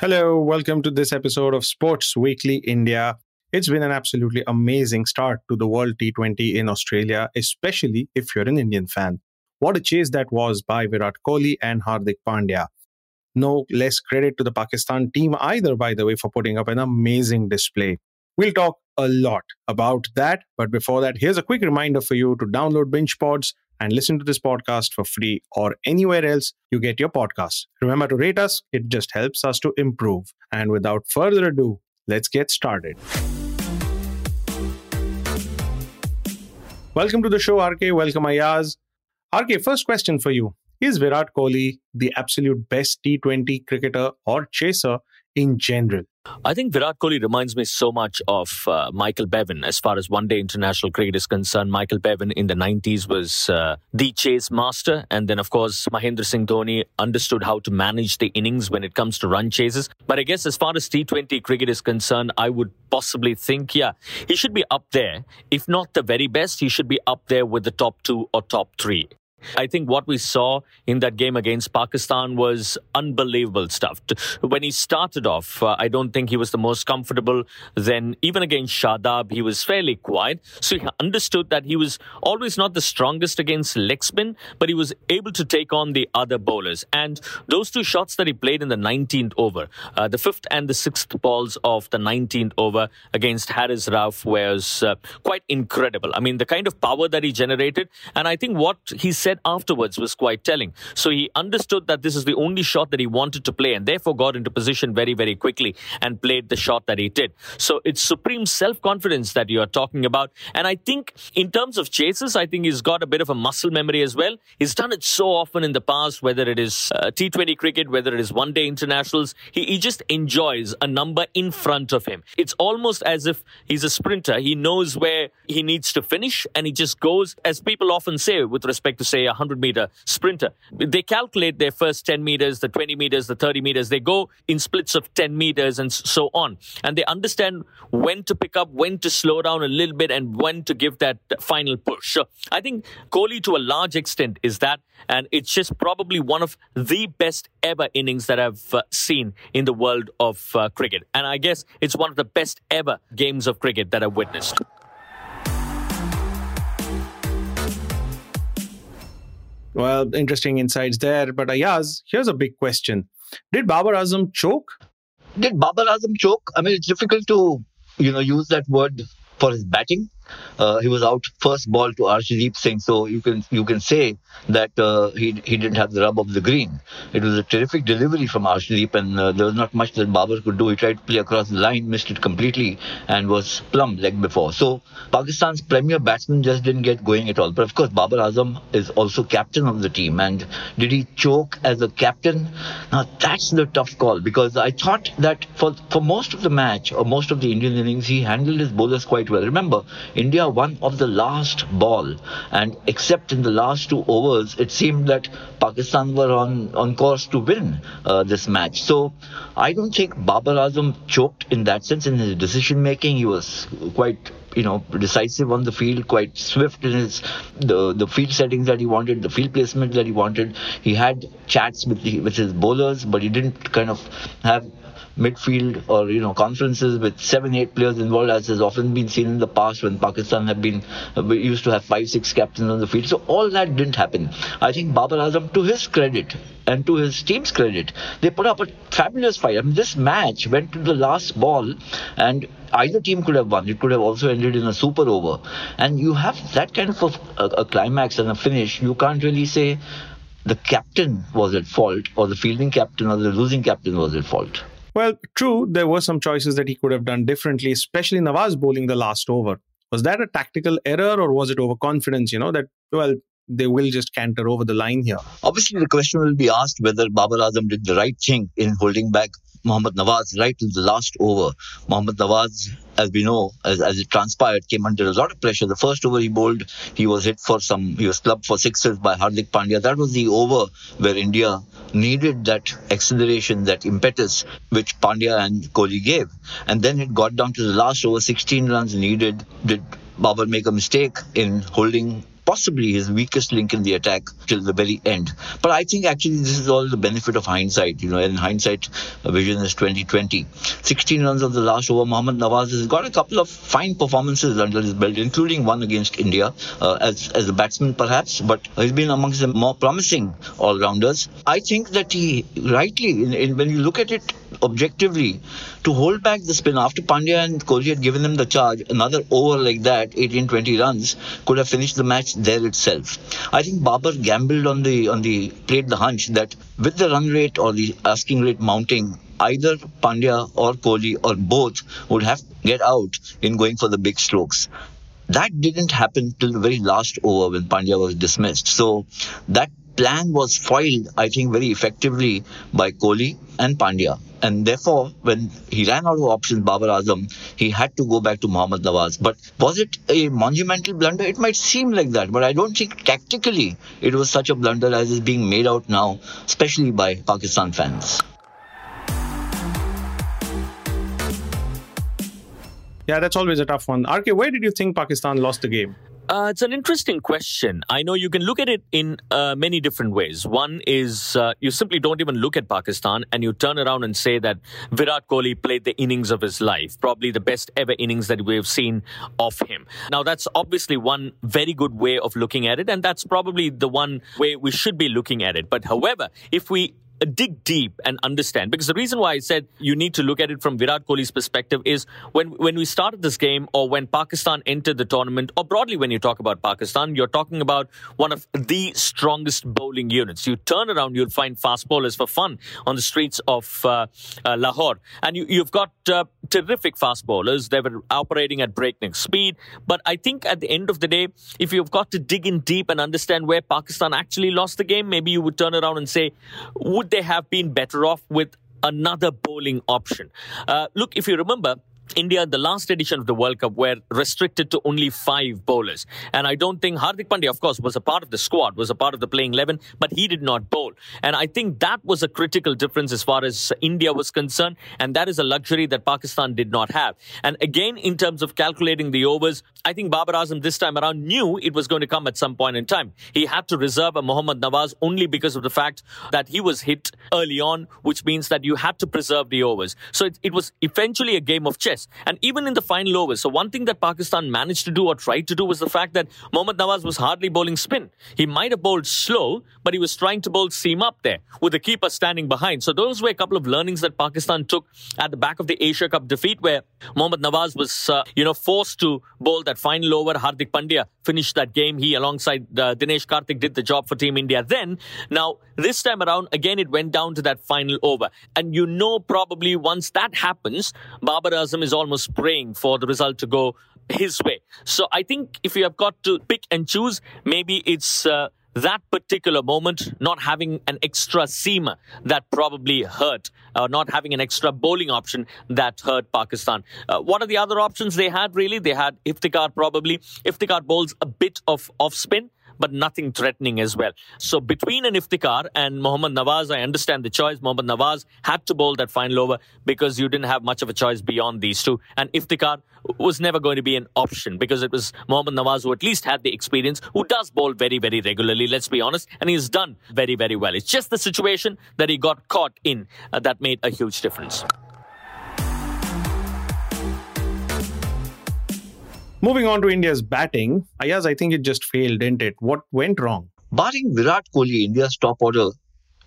Hello, welcome to this episode of Sports Weekly India. It's been an absolutely amazing start to the World T20 in Australia, especially if you're an Indian fan. What a chase that was by Virat Kohli and Hardik Pandya. No less credit to the Pakistan team either, by the way, for putting up an amazing display. We'll talk a lot about that, but before that, here's a quick reminder for you to download Binge Pods and listen to this podcast for free or anywhere else you get your podcasts. Remember to rate us, it just helps us to improve. And without further ado, let's get started. Welcome to the show, RK. Welcome, Ayaz. RK, first question for you. Is Virat Kohli the absolute best T20 cricketer or chaser in general? I think Virat Kohli reminds me so much of uh, Michael Bevan as far as one day international cricket is concerned. Michael Bevan in the 90s was uh, the chase master. And then, of course, Mahendra Singh Dhoni understood how to manage the innings when it comes to run chases. But I guess as far as T20 cricket is concerned, I would possibly think, yeah, he should be up there. If not the very best, he should be up there with the top two or top three. I think what we saw in that game against Pakistan was unbelievable stuff. When he started off, uh, I don't think he was the most comfortable. Then, even against Shadab, he was fairly quiet. So he understood that he was always not the strongest against spin, but he was able to take on the other bowlers. And those two shots that he played in the 19th over, uh, the fifth and the sixth balls of the 19th over against Haris Rauf was uh, quite incredible. I mean, the kind of power that he generated, and I think what he said said afterwards was quite telling. So he understood that this is the only shot that he wanted to play and therefore got into position very, very quickly and played the shot that he did. So it's supreme self confidence that you are talking about. And I think in terms of chases, I think he's got a bit of a muscle memory as well. He's done it so often in the past, whether it is uh, T20 cricket, whether it is one day internationals. He, he just enjoys a number in front of him. It's almost as if he's a sprinter. He knows where he needs to finish and he just goes, as people often say with respect to, say, a 100 meter sprinter. They calculate their first 10 meters, the 20 meters, the 30 meters. They go in splits of 10 meters and so on. And they understand when to pick up, when to slow down a little bit, and when to give that final push. So I think Kohli, to a large extent, is that. And it's just probably one of the best ever innings that I've uh, seen in the world of uh, cricket. And I guess it's one of the best ever games of cricket that I've witnessed. Well, interesting insights there. But uh, Ayaz, here's a big question. Did Babar Azam choke? Did Babar Azam choke? I mean, it's difficult to, you know, use that word for his batting uh, he was out first ball to Arshdeep Singh, so you can you can say that uh, he he didn't have the rub of the green. It was a terrific delivery from Arshdeep, and uh, there was not much that Babar could do. He tried to play across the line, missed it completely, and was plumb leg before. So Pakistan's premier batsman just didn't get going at all. But of course, Babar Azam is also captain of the team, and did he choke as a captain? Now that's the tough call because I thought that for for most of the match or most of the Indian innings, he handled his bowlers quite well. Remember India won of the last ball, and except in the last two overs, it seemed that Pakistan were on, on course to win uh, this match. So I don't think Babar Azam choked in that sense in his decision making. He was quite you know decisive on the field, quite swift in his the the field settings that he wanted, the field placement that he wanted. He had chats with the, with his bowlers, but he didn't kind of have midfield or you know conferences with seven eight players involved as has often been seen in the past when Pakistan have been uh, used to have five six captains on the field. So all that didn't happen. I think Babar Azam to his credit and to his team's credit they put up a fabulous fight. I mean this match went to the last ball and either team could have won. It could have also ended in a super over. And you have that kind of a, a, a climax and a finish. You can't really say the captain was at fault or the fielding captain or the losing captain was at fault well, true, there were some choices that he could have done differently, especially Nawaz bowling the last over. Was that a tactical error or was it overconfidence? You know, that, well, they will just canter over the line here. Obviously, the question will be asked whether Babar Azam did the right thing in holding back Mohammad Nawaz right till the last over. Mohammad Nawaz, as we know, as, as it transpired, came under a lot of pressure. The first over he bowled, he was hit for some, he was clubbed for sixes by Hardik Pandya. That was the over where India needed that acceleration, that impetus, which Pandya and Kohli gave. And then it got down to the last over, 16 runs needed. Did Babar make a mistake in holding possibly his weakest link in the attack till the very end. But I think actually this is all the benefit of hindsight. You know, in hindsight, vision is 2020. 16 runs of the last over. Mohammad Nawaz has got a couple of fine performances under his belt, including one against India uh, as as a batsman perhaps, but he's been amongst the more promising all rounders. I think that he rightly, in, in, when you look at it objectively, to hold back the spin after Pandya and Kohli had given them the charge, another over like that, 18 20 runs, could have finished the match there itself. I think Babar gambled on the on the played the hunch that with the run rate or the asking rate mounting, either Pandya or Kohli or both would have get out in going for the big strokes. That didn't happen till the very last over when Pandya was dismissed. So that plan was foiled, I think, very effectively by Kohli and Pandya. And therefore, when he ran out of options, Babar Azam, he had to go back to Mohammad Nawaz. But was it a monumental blunder? It might seem like that, but I don't think tactically it was such a blunder as is being made out now, especially by Pakistan fans. Yeah, that's always a tough one. RK, where did you think Pakistan lost the game? Uh, it's an interesting question. I know you can look at it in uh, many different ways. One is uh, you simply don't even look at Pakistan and you turn around and say that Virat Kohli played the innings of his life, probably the best ever innings that we've seen of him. Now, that's obviously one very good way of looking at it, and that's probably the one way we should be looking at it. But however, if we dig deep and understand. Because the reason why I said you need to look at it from Virat Kohli's perspective is when when we started this game or when Pakistan entered the tournament or broadly when you talk about Pakistan you're talking about one of the strongest bowling units. You turn around you'll find fast bowlers for fun on the streets of uh, uh, Lahore. And you, you've got uh, terrific fast bowlers. They were operating at breakneck speed. But I think at the end of the day if you've got to dig in deep and understand where Pakistan actually lost the game maybe you would turn around and say would would they have been better off with another bowling option? Uh, look, if you remember, India in the last edition of the World Cup were restricted to only five bowlers. And I don't think Hardik Pandya, of course, was a part of the squad, was a part of the playing 11, but he did not bowl. And I think that was a critical difference as far as India was concerned. And that is a luxury that Pakistan did not have. And again, in terms of calculating the overs, I think Babar Azam this time around knew it was going to come at some point in time. He had to reserve a Mohammad Nawaz only because of the fact that he was hit early on, which means that you had to preserve the overs. So it, it was eventually a game of chess. And even in the final overs, so one thing that Pakistan managed to do or tried to do was the fact that Mohammad Nawaz was hardly bowling spin. He might have bowled slow, but he was trying to bowl seam up there with the keeper standing behind. So those were a couple of learnings that Pakistan took at the back of the Asia Cup defeat, where Mohammad Nawaz was, uh, you know, forced to bowl that final over. Hardik Pandya finished that game. He, alongside uh, Dinesh Karthik, did the job for Team India then. Now, this time around, again, it went down to that final over. And you know, probably once that happens, Babar Azam is almost praying for the result to go his way. So I think if you have got to pick and choose, maybe it's uh, that particular moment, not having an extra seamer that probably hurt, or not having an extra bowling option that hurt Pakistan. Uh, what are the other options they had really? They had Iftikhar probably. Iftikhar bowls a bit of off spin but nothing threatening as well. So between an Iftikhar and Mohammad Nawaz, I understand the choice. Mohammad Nawaz had to bowl that final over because you didn't have much of a choice beyond these two. And Iftikhar was never going to be an option because it was Mohammad Nawaz who at least had the experience, who does bowl very, very regularly, let's be honest, and he's done very, very well. It's just the situation that he got caught in uh, that made a huge difference. Moving on to India's batting, Ayaz, I think it just failed, didn't it? What went wrong? Barring Virat Kohli, India's top order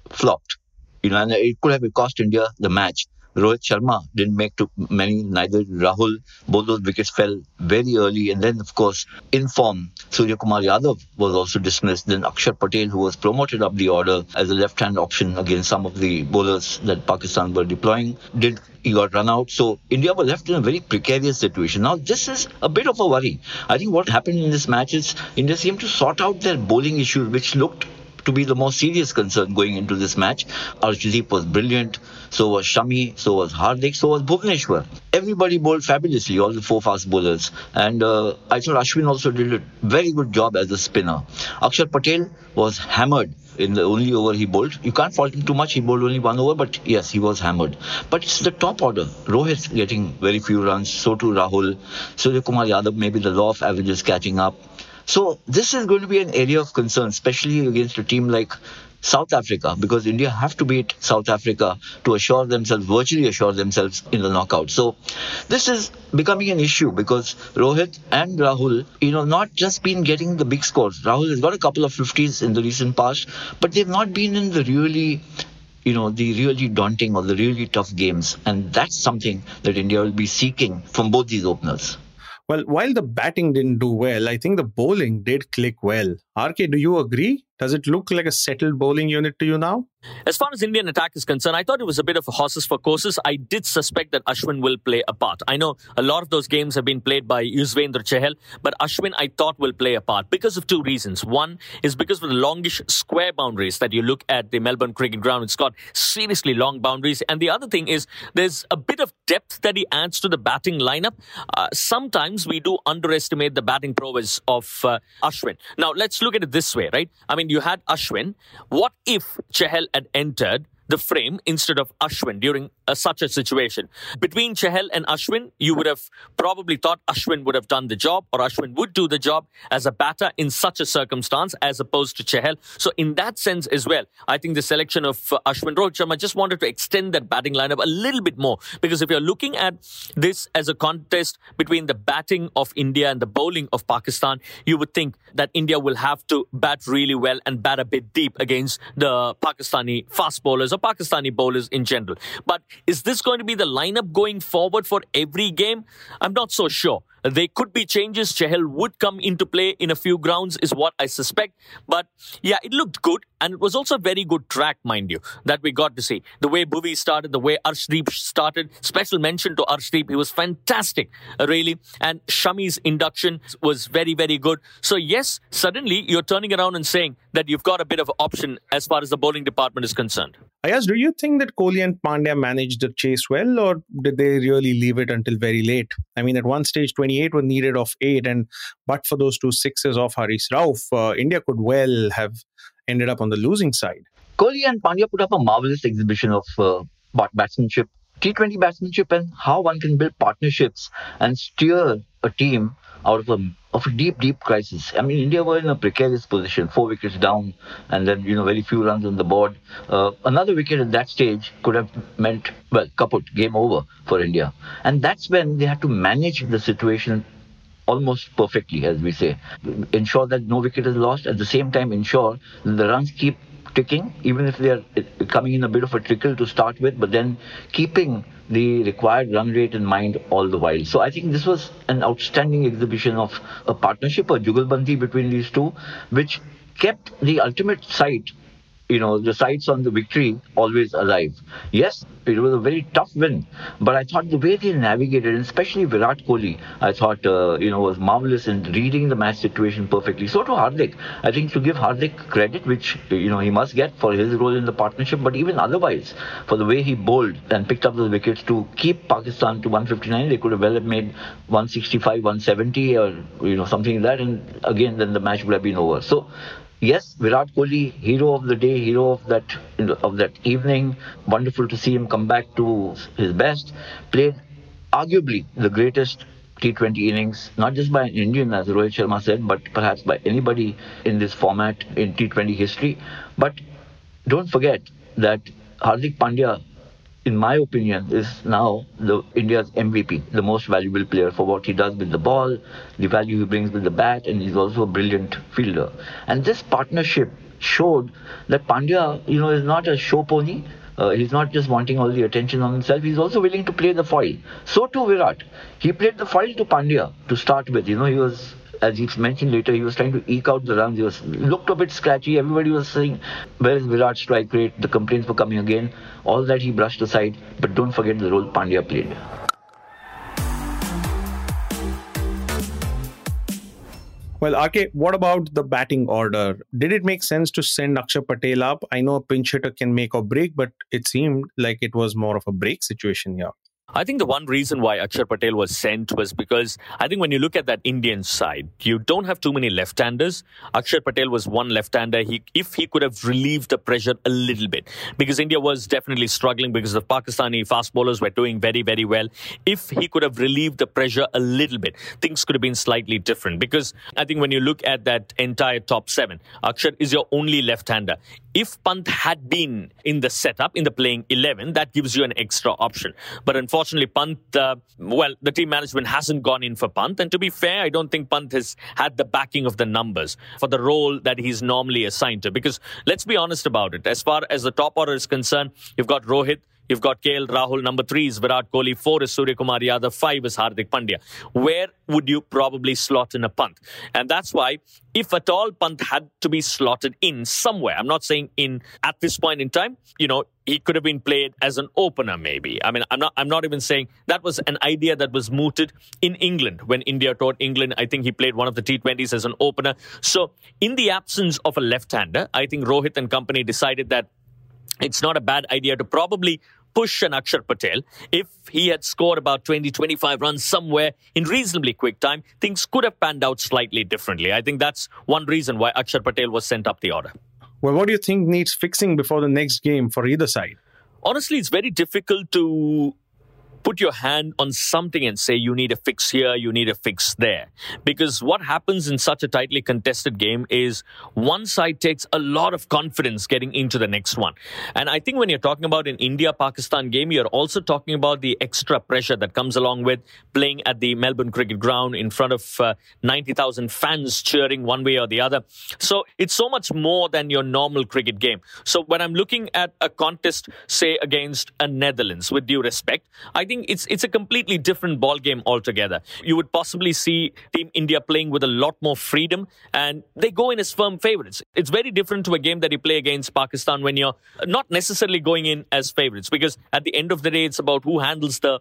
flopped. You know, and it could have cost India the match. Rohit Sharma didn't make too many, neither Rahul. Both those wickets fell very early. And then, of course, in form, Surya Kumar Yadav was also dismissed. Then Akshar Patel, who was promoted up the order as a left hand option against some of the bowlers that Pakistan were deploying, did he got run out. So India were left in a very precarious situation. Now, this is a bit of a worry. I think what happened in this match is India seemed to sort out their bowling issues, which looked to be the most serious concern going into this match. Arshdeep was brilliant, so was Shami, so was Hardik, so was Bhuvneshwar. Everybody bowled fabulously, all the four fast bowlers. And uh, I thought Ashwin also did a very good job as a spinner. Akshar Patel was hammered in the only over he bowled. You can't fault him too much. He bowled only one over, but yes, he was hammered. But it's the top order. Rohit getting very few runs. So too Rahul. Surya Kumar Yadav, maybe the law of averages catching up. So this is going to be an area of concern, especially against a team like South Africa, because India have to beat South Africa to assure themselves, virtually assure themselves in the knockout. So this is becoming an issue because Rohit and Rahul, you know, not just been getting the big scores. Rahul has got a couple of 50s in the recent past, but they've not been in the really you know, the really daunting or the really tough games. And that's something that India will be seeking from both these openers. Well, while the batting didn't do well, I think the bowling did click well. RK, do you agree? Does it look like a settled bowling unit to you now? As far as Indian attack is concerned, I thought it was a bit of a horses for courses. I did suspect that Ashwin will play a part. I know a lot of those games have been played by Yuzvendra Chahal, but Ashwin I thought will play a part because of two reasons. One is because of the longish square boundaries that you look at the Melbourne Cricket Ground. It's got seriously long boundaries. And the other thing is there's a bit of depth that he adds to the batting lineup. Uh, sometimes we do underestimate the batting prowess of uh, Ashwin. Now, let's look at it this way, right? I mean, you had Ashwin. What if Chahal had entered the frame instead of Ashwin during uh, such a situation. Between Chahal and Ashwin, you would have probably thought Ashwin would have done the job or Ashwin would do the job as a batter in such a circumstance as opposed to Chahal. So in that sense as well, I think the selection of uh, Ashwin Rohit Sharma just wanted to extend that batting lineup a little bit more because if you're looking at this as a contest between the batting of India and the bowling of Pakistan, you would think that India will have to bat really well and bat a bit deep against the Pakistani fast bowlers or Pakistani bowlers in general. But is this going to be the lineup going forward for every game? I'm not so sure. There could be changes. Chahal would come into play in a few grounds, is what I suspect. But yeah, it looked good. And it was also a very good track, mind you, that we got to see. The way Bhuvi started, the way Arshdeep started. Special mention to Arshdeep. He was fantastic, really. And Shami's induction was very, very good. So, yes, suddenly you're turning around and saying that you've got a bit of option as far as the bowling department is concerned. Ayaz, do you think that Kohli and Pandya managed the chase well, or did they really leave it until very late? I mean, at one stage, 28 were needed of 8, and but for those two sixes of Haris Rauf, uh, India could well have ended up on the losing side. Kohli and Pandya put up a marvelous exhibition of uh, batsmanship, T20 batsmanship, and how one can build partnerships and steer a team out of a of a deep, deep crisis. I mean, India were in a precarious position, four wickets down, and then you know very few runs on the board. Uh, another wicket at that stage could have meant well, kaput, game over for India, and that's when they had to manage the situation almost perfectly, as we say. Ensure that no wicket is lost. At the same time, ensure that the runs keep ticking, even if they are coming in a bit of a trickle to start with, but then keeping the required run rate in mind all the while. So I think this was an outstanding exhibition of a partnership, a jugalbandi between these two, which kept the ultimate sight you know, the sights on the victory always alive. Yes, it was a very tough win, but I thought the way they navigated, especially Virat Kohli, I thought, uh, you know, was marvelous in reading the match situation perfectly. So to Hardik, I think to give Hardik credit, which, you know, he must get for his role in the partnership, but even otherwise, for the way he bowled and picked up those wickets to keep Pakistan to 159, they could have well have made 165, 170 or, you know, something like that, and again, then the match would have been over. So yes, Virat Kohli, hero of the day, hero of that of that evening. Wonderful to see him come back to his best. Played arguably the greatest T20 innings, not just by an Indian, as Rohit Sharma said, but perhaps by anybody in this format in T20 history. But don't forget that Hardik Pandya in my opinion, is now the India's MVP, the most valuable player for what he does with the ball, the value he brings with the bat, and he's also a brilliant fielder. And this partnership showed that Pandya, you know, is not a show pony. Uh, he's not just wanting all the attention on himself. He's also willing to play the foil. So too Virat. He played the foil to Pandya to start with. You know, he was as he mentioned later, he was trying to eke out the runs. He was looked a bit scratchy. Everybody was saying, "Where is Virat's strike rate?" The complaints were coming again. All that he brushed aside. But don't forget the role Pandya played. Well, RK, what about the batting order? Did it make sense to send Akshar Patel up? I know a pinch hitter can make or break, but it seemed like it was more of a break situation here. I think the one reason why Akshar Patel was sent was because I think when you look at that Indian side, you don't have too many left-handers. Akshar Patel was one left-hander. He, if he could have relieved the pressure a little bit, because India was definitely struggling because the Pakistani fast bowlers were doing very, very well. If he could have relieved the pressure a little bit, things could have been slightly different. Because I think when you look at that entire top seven, Akshar is your only left-hander if Pant had been in the setup, in the playing 11, that gives you an extra option. But unfortunately, Pant, uh, well, the team management hasn't gone in for Pant. And to be fair, I don't think Pant has had the backing of the numbers for the role that he's normally assigned to. Because let's be honest about it. As far as the top order is concerned, you've got Rohit, You've got KL Rahul. Number three is Virat Kohli. Four is Surya Kumar Yadav. Five is Hardik Pandya. Where would you probably slot in a Pant? And that's why, if at all Pant had to be slotted in somewhere, I'm not saying in at this point in time, you know, he could have been played as an opener, maybe. I mean, I'm not. I'm not even saying that was an idea that was mooted in England when India toured England. I think he played one of the T20s as an opener. So, in the absence of a left-hander, I think Rohit and company decided that it's not a bad idea to probably push an Akshar Patel. If he had scored about 20, 25 runs somewhere in reasonably quick time, things could have panned out slightly differently. I think that's one reason why Akshar Patel was sent up the order. Well, what do you think needs fixing before the next game for either side? Honestly, it's very difficult to put your hand on something and say you need a fix here, you need a fix there. Because what happens in such a tightly contested game is one side takes a lot of confidence getting into the next one. And I think when you're talking about an India Pakistan game, you're also talking about the extra pressure that comes along with playing at the Melbourne Cricket Ground in front of uh, 90,000 fans cheering one way or the other. So it's so much more than your normal cricket game. So when I'm looking at a contest, say against a Netherlands, with due respect, I think it's it's a completely different ball game altogether. You would possibly see Team India playing with a lot more freedom, and they go in as firm favorites. It's very different to a game that you play against Pakistan when you're not necessarily going in as favorites, because at the end of the day, it's about who handles the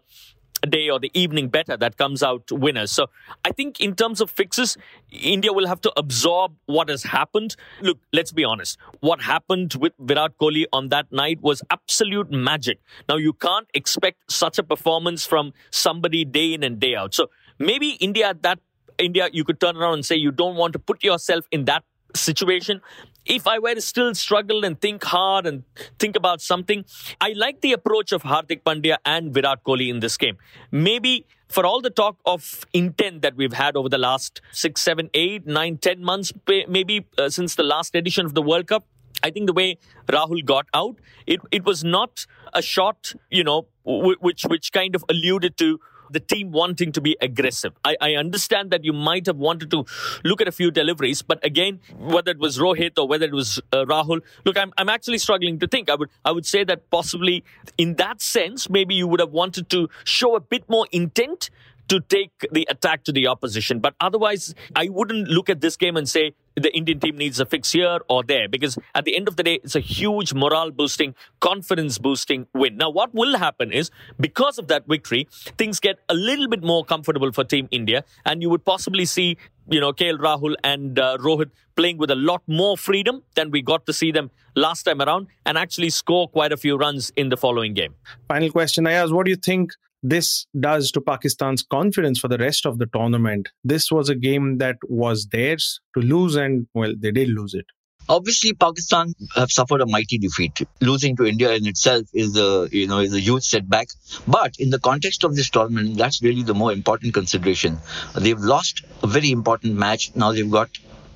day or the evening better that comes out winners. So I think in terms of fixes, India will have to absorb what has happened. Look, let's be honest. What happened with Virat Kohli on that night was absolute magic. Now you can't expect such a performance from somebody day in and day out. So maybe India at that India, you could turn around and say you don't want to put yourself in that situation. If I were to still struggle and think hard and think about something, I like the approach of Hardik Pandya and Virat Kohli in this game. Maybe for all the talk of intent that we've had over the last six, seven, eight, nine, ten months, maybe uh, since the last edition of the World Cup, I think the way Rahul got out, it, it was not a shot, you know, which which kind of alluded to the team wanting to be aggressive. I, I understand that you might have wanted to look at a few deliveries, but again, whether it was Rohit or whether it was uh, Rahul, look, I'm, I'm actually struggling to think. I would, I would say that possibly in that sense, maybe you would have wanted to show a bit more intent to take the attack to the opposition. But otherwise, I wouldn't look at this game and say the Indian team needs a fix here or there because at the end of the day, it's a huge morale boosting, confidence boosting win. Now, what will happen is because of that victory, things get a little bit more comfortable for Team India, and you would possibly see, you know, KL Rahul and uh, Rohit playing with a lot more freedom than we got to see them last time around and actually score quite a few runs in the following game. Final question, Ayaz. What do you think this does to Pakistan's confidence for the rest of the tournament. This was a game that was theirs to lose, and well, they did lose it. Obviously, Pakistan have suffered a mighty defeat. Losing to India in itself is a you know is a huge setback. But in the context of this tournament, that's really the more important consideration. They've lost a very important match. Now they've got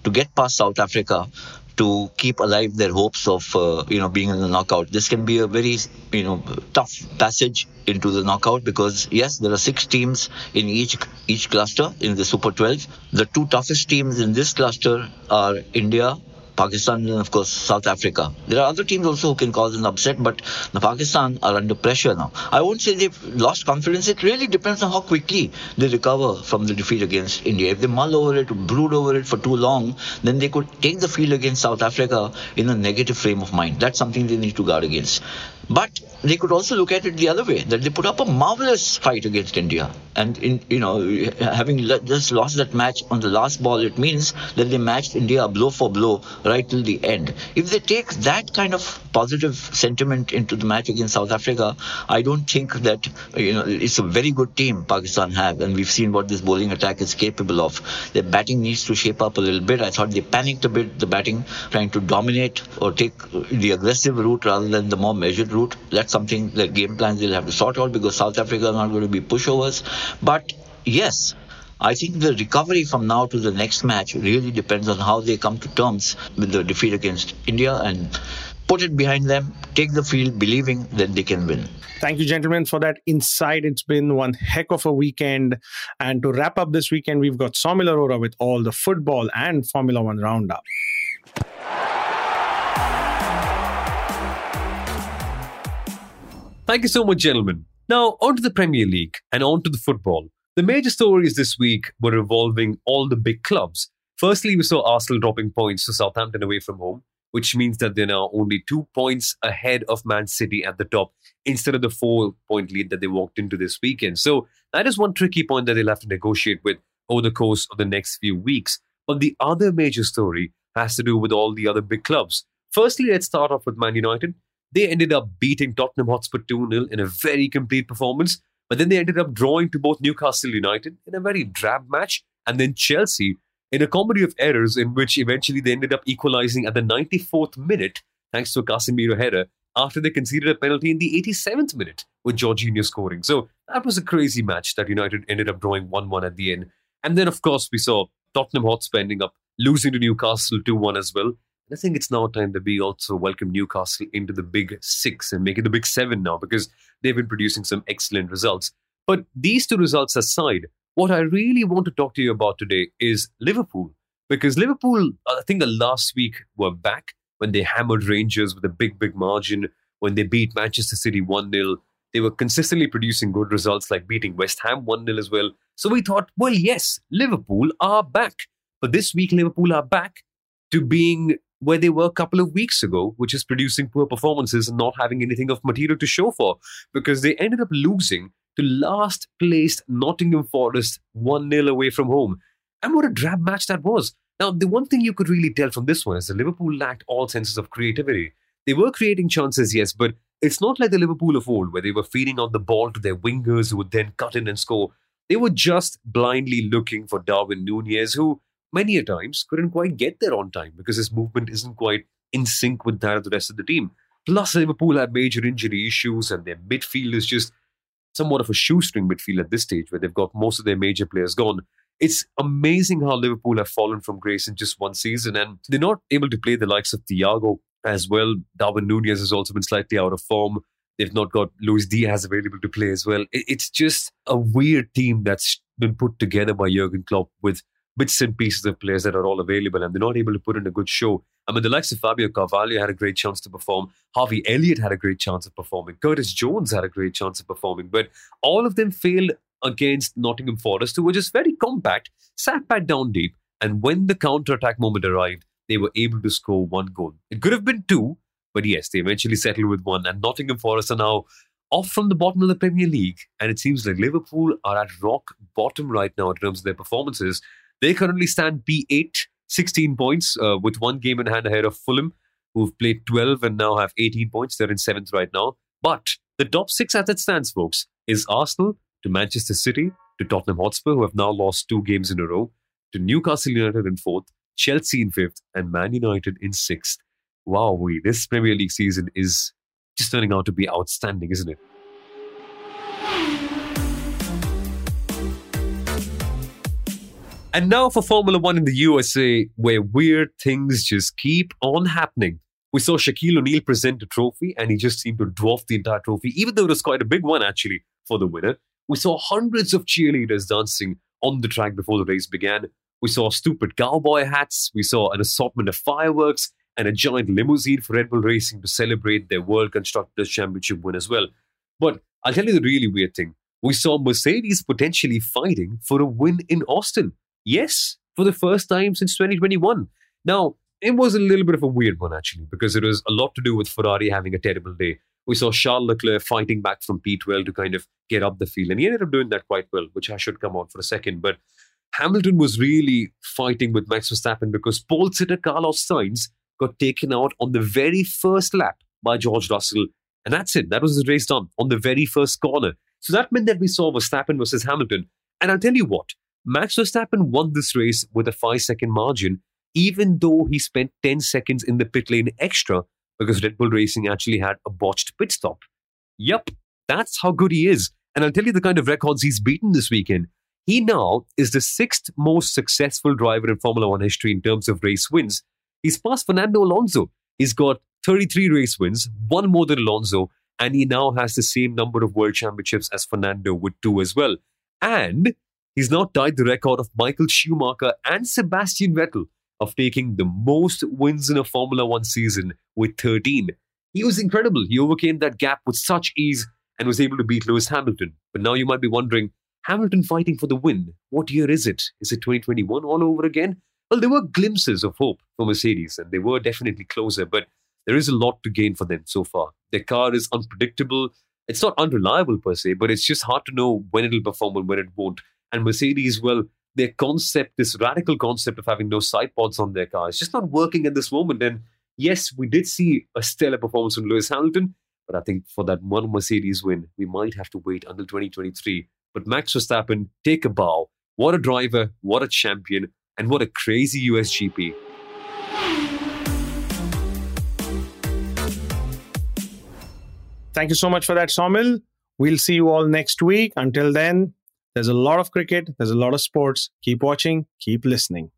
to get past South Africa to keep alive their hopes of uh, you know being in the knockout. This can be a very you know tough passage into the knockout because yes, there are six teams in each each cluster in the Super 12. The two toughest teams in this cluster are India Pakistan and of course South Africa. There are other teams also who can cause an upset, but the Pakistan are under pressure now. I won't say they've lost confidence. It really depends on how quickly they recover from the defeat against India. If they mull over it, brood over it for too long, then they could take the field against South Africa in a negative frame of mind. That's something they need to guard against. But they could also look at it the other way that they put up a marvelous fight against India. And, in, you know, having just lost that match on the last ball, it means that they matched India blow for blow right till the end. If they take that kind of positive sentiment into the match against South Africa, I don't think that, you know, it's a very good team Pakistan have. And we've seen what this bowling attack is capable of. Their batting needs to shape up a little bit. I thought they panicked a bit, the batting, trying to dominate or take the aggressive route rather than the more measured route. That's something the game plans they'll have to sort out because South Africa are not going to be pushovers. But yes, I think the recovery from now to the next match really depends on how they come to terms with the defeat against India and put it behind them, take the field believing that they can win. Thank you, gentlemen, for that insight. It's been one heck of a weekend. And to wrap up this weekend, we've got Saumil Arora with all the football and Formula One roundup. Thank you so much, gentlemen. Now, on to the Premier League and on to the football. The major stories this week were revolving all the big clubs. Firstly, we saw Arsenal dropping points to Southampton away from home, which means that they're now only two points ahead of Man City at the top instead of the four point lead that they walked into this weekend. So that is one tricky point that they'll have to negotiate with over the course of the next few weeks. But the other major story has to do with all the other big clubs. Firstly, let's start off with Man United. They ended up beating Tottenham Hotspur 2 0 in a very complete performance, but then they ended up drawing to both Newcastle United in a very drab match, and then Chelsea in a comedy of errors in which eventually they ended up equalizing at the 94th minute thanks to a Casemiro header after they conceded a penalty in the 87th minute with Jorginho scoring. So that was a crazy match that United ended up drawing 1 1 at the end. And then, of course, we saw Tottenham Hotspur ending up losing to Newcastle 2 1 as well. I think it's now time that we also welcome Newcastle into the big six and make it the big seven now because they've been producing some excellent results. But these two results aside, what I really want to talk to you about today is Liverpool. Because Liverpool, I think the last week were back when they hammered Rangers with a big, big margin, when they beat Manchester City 1 0. They were consistently producing good results like beating West Ham 1 0 as well. So we thought, well, yes, Liverpool are back. But this week, Liverpool are back to being where they were a couple of weeks ago, which is producing poor performances and not having anything of material to show for, because they ended up losing to last placed Nottingham Forest 1 0 away from home. And what a drab match that was. Now, the one thing you could really tell from this one is that Liverpool lacked all senses of creativity. They were creating chances, yes, but it's not like the Liverpool of old, where they were feeding out the ball to their wingers who would then cut in and score. They were just blindly looking for Darwin Nunez, who many a times couldn't quite get there on time because his movement isn't quite in sync with that of the rest of the team. Plus, Liverpool have major injury issues, and their midfield is just somewhat of a shoestring midfield at this stage, where they've got most of their major players gone. It's amazing how Liverpool have fallen from grace in just one season, and they're not able to play the likes of Thiago as well. Darwin Nunez has also been slightly out of form. They've not got Luis Diaz available to play as well. It's just a weird team that's been put together by Jurgen Klopp with bits and pieces of players that are all available and they're not able to put in a good show. I mean, the likes of Fabio Carvalho had a great chance to perform. Harvey Elliott had a great chance of performing. Curtis Jones had a great chance of performing. But all of them failed against Nottingham Forest, who were just very compact, sat back down deep. And when the counter attack moment arrived, they were able to score one goal. It could have been two, but yes, they eventually settled with one. And Nottingham Forest are now off from the bottom of the Premier League. And it seems like Liverpool are at rock bottom right now in terms of their performances. They currently stand P8, 16 points, uh, with one game in hand ahead of Fulham, who've played 12 and now have 18 points. They're in seventh right now. But the top six as it stands, folks, is Arsenal to Manchester City to Tottenham Hotspur, who have now lost two games in a row, to Newcastle United in fourth, Chelsea in fifth, and Man United in sixth. Wow, this Premier League season is just turning out to be outstanding, isn't it? And now for Formula One in the USA, where weird things just keep on happening. We saw Shaquille O'Neal present a trophy, and he just seemed to dwarf the entire trophy, even though it was quite a big one, actually, for the winner. We saw hundreds of cheerleaders dancing on the track before the race began. We saw stupid cowboy hats. We saw an assortment of fireworks and a giant limousine for Red Bull Racing to celebrate their World Constructors Championship win as well. But I'll tell you the really weird thing. We saw Mercedes potentially fighting for a win in Austin. Yes, for the first time since 2021. Now, it was a little bit of a weird one, actually, because it was a lot to do with Ferrari having a terrible day. We saw Charles Leclerc fighting back from P12 to kind of get up the field, and he ended up doing that quite well, which I should come on for a second. But Hamilton was really fighting with Max Verstappen because pole sitter Carlos Sainz got taken out on the very first lap by George Russell. And that's it. That was the race done on the very first corner. So that meant that we saw Verstappen versus Hamilton. And I'll tell you what, Max Verstappen won this race with a five second margin, even though he spent 10 seconds in the pit lane extra because Red Bull Racing actually had a botched pit stop. Yup, that's how good he is. And I'll tell you the kind of records he's beaten this weekend. He now is the sixth most successful driver in Formula One history in terms of race wins. He's passed Fernando Alonso. He's got 33 race wins, one more than Alonso, and he now has the same number of world championships as Fernando with two as well. And he's now tied the record of Michael Schumacher and Sebastian Vettel of taking the most wins in a Formula One season with 13. He was incredible. He overcame that gap with such ease and was able to beat Lewis Hamilton. But now you might be wondering Hamilton fighting for the win. What year is it? Is it 2021 all over again? Well, there were glimpses of hope for Mercedes, and they were definitely closer, but there is a lot to gain for them so far. Their car is unpredictable. It's not unreliable per se, but it's just hard to know when it'll perform and when it won't. And Mercedes, well, their concept, this radical concept of having no side pods on their car, is just not working at this moment. And yes, we did see a stellar performance from Lewis Hamilton, but I think for that one Mercedes win, we might have to wait until 2023 but Max Verstappen, take a bow. What a driver, what a champion, and what a crazy USGP. Thank you so much for that, Somil. We'll see you all next week. Until then, there's a lot of cricket, there's a lot of sports. Keep watching, keep listening.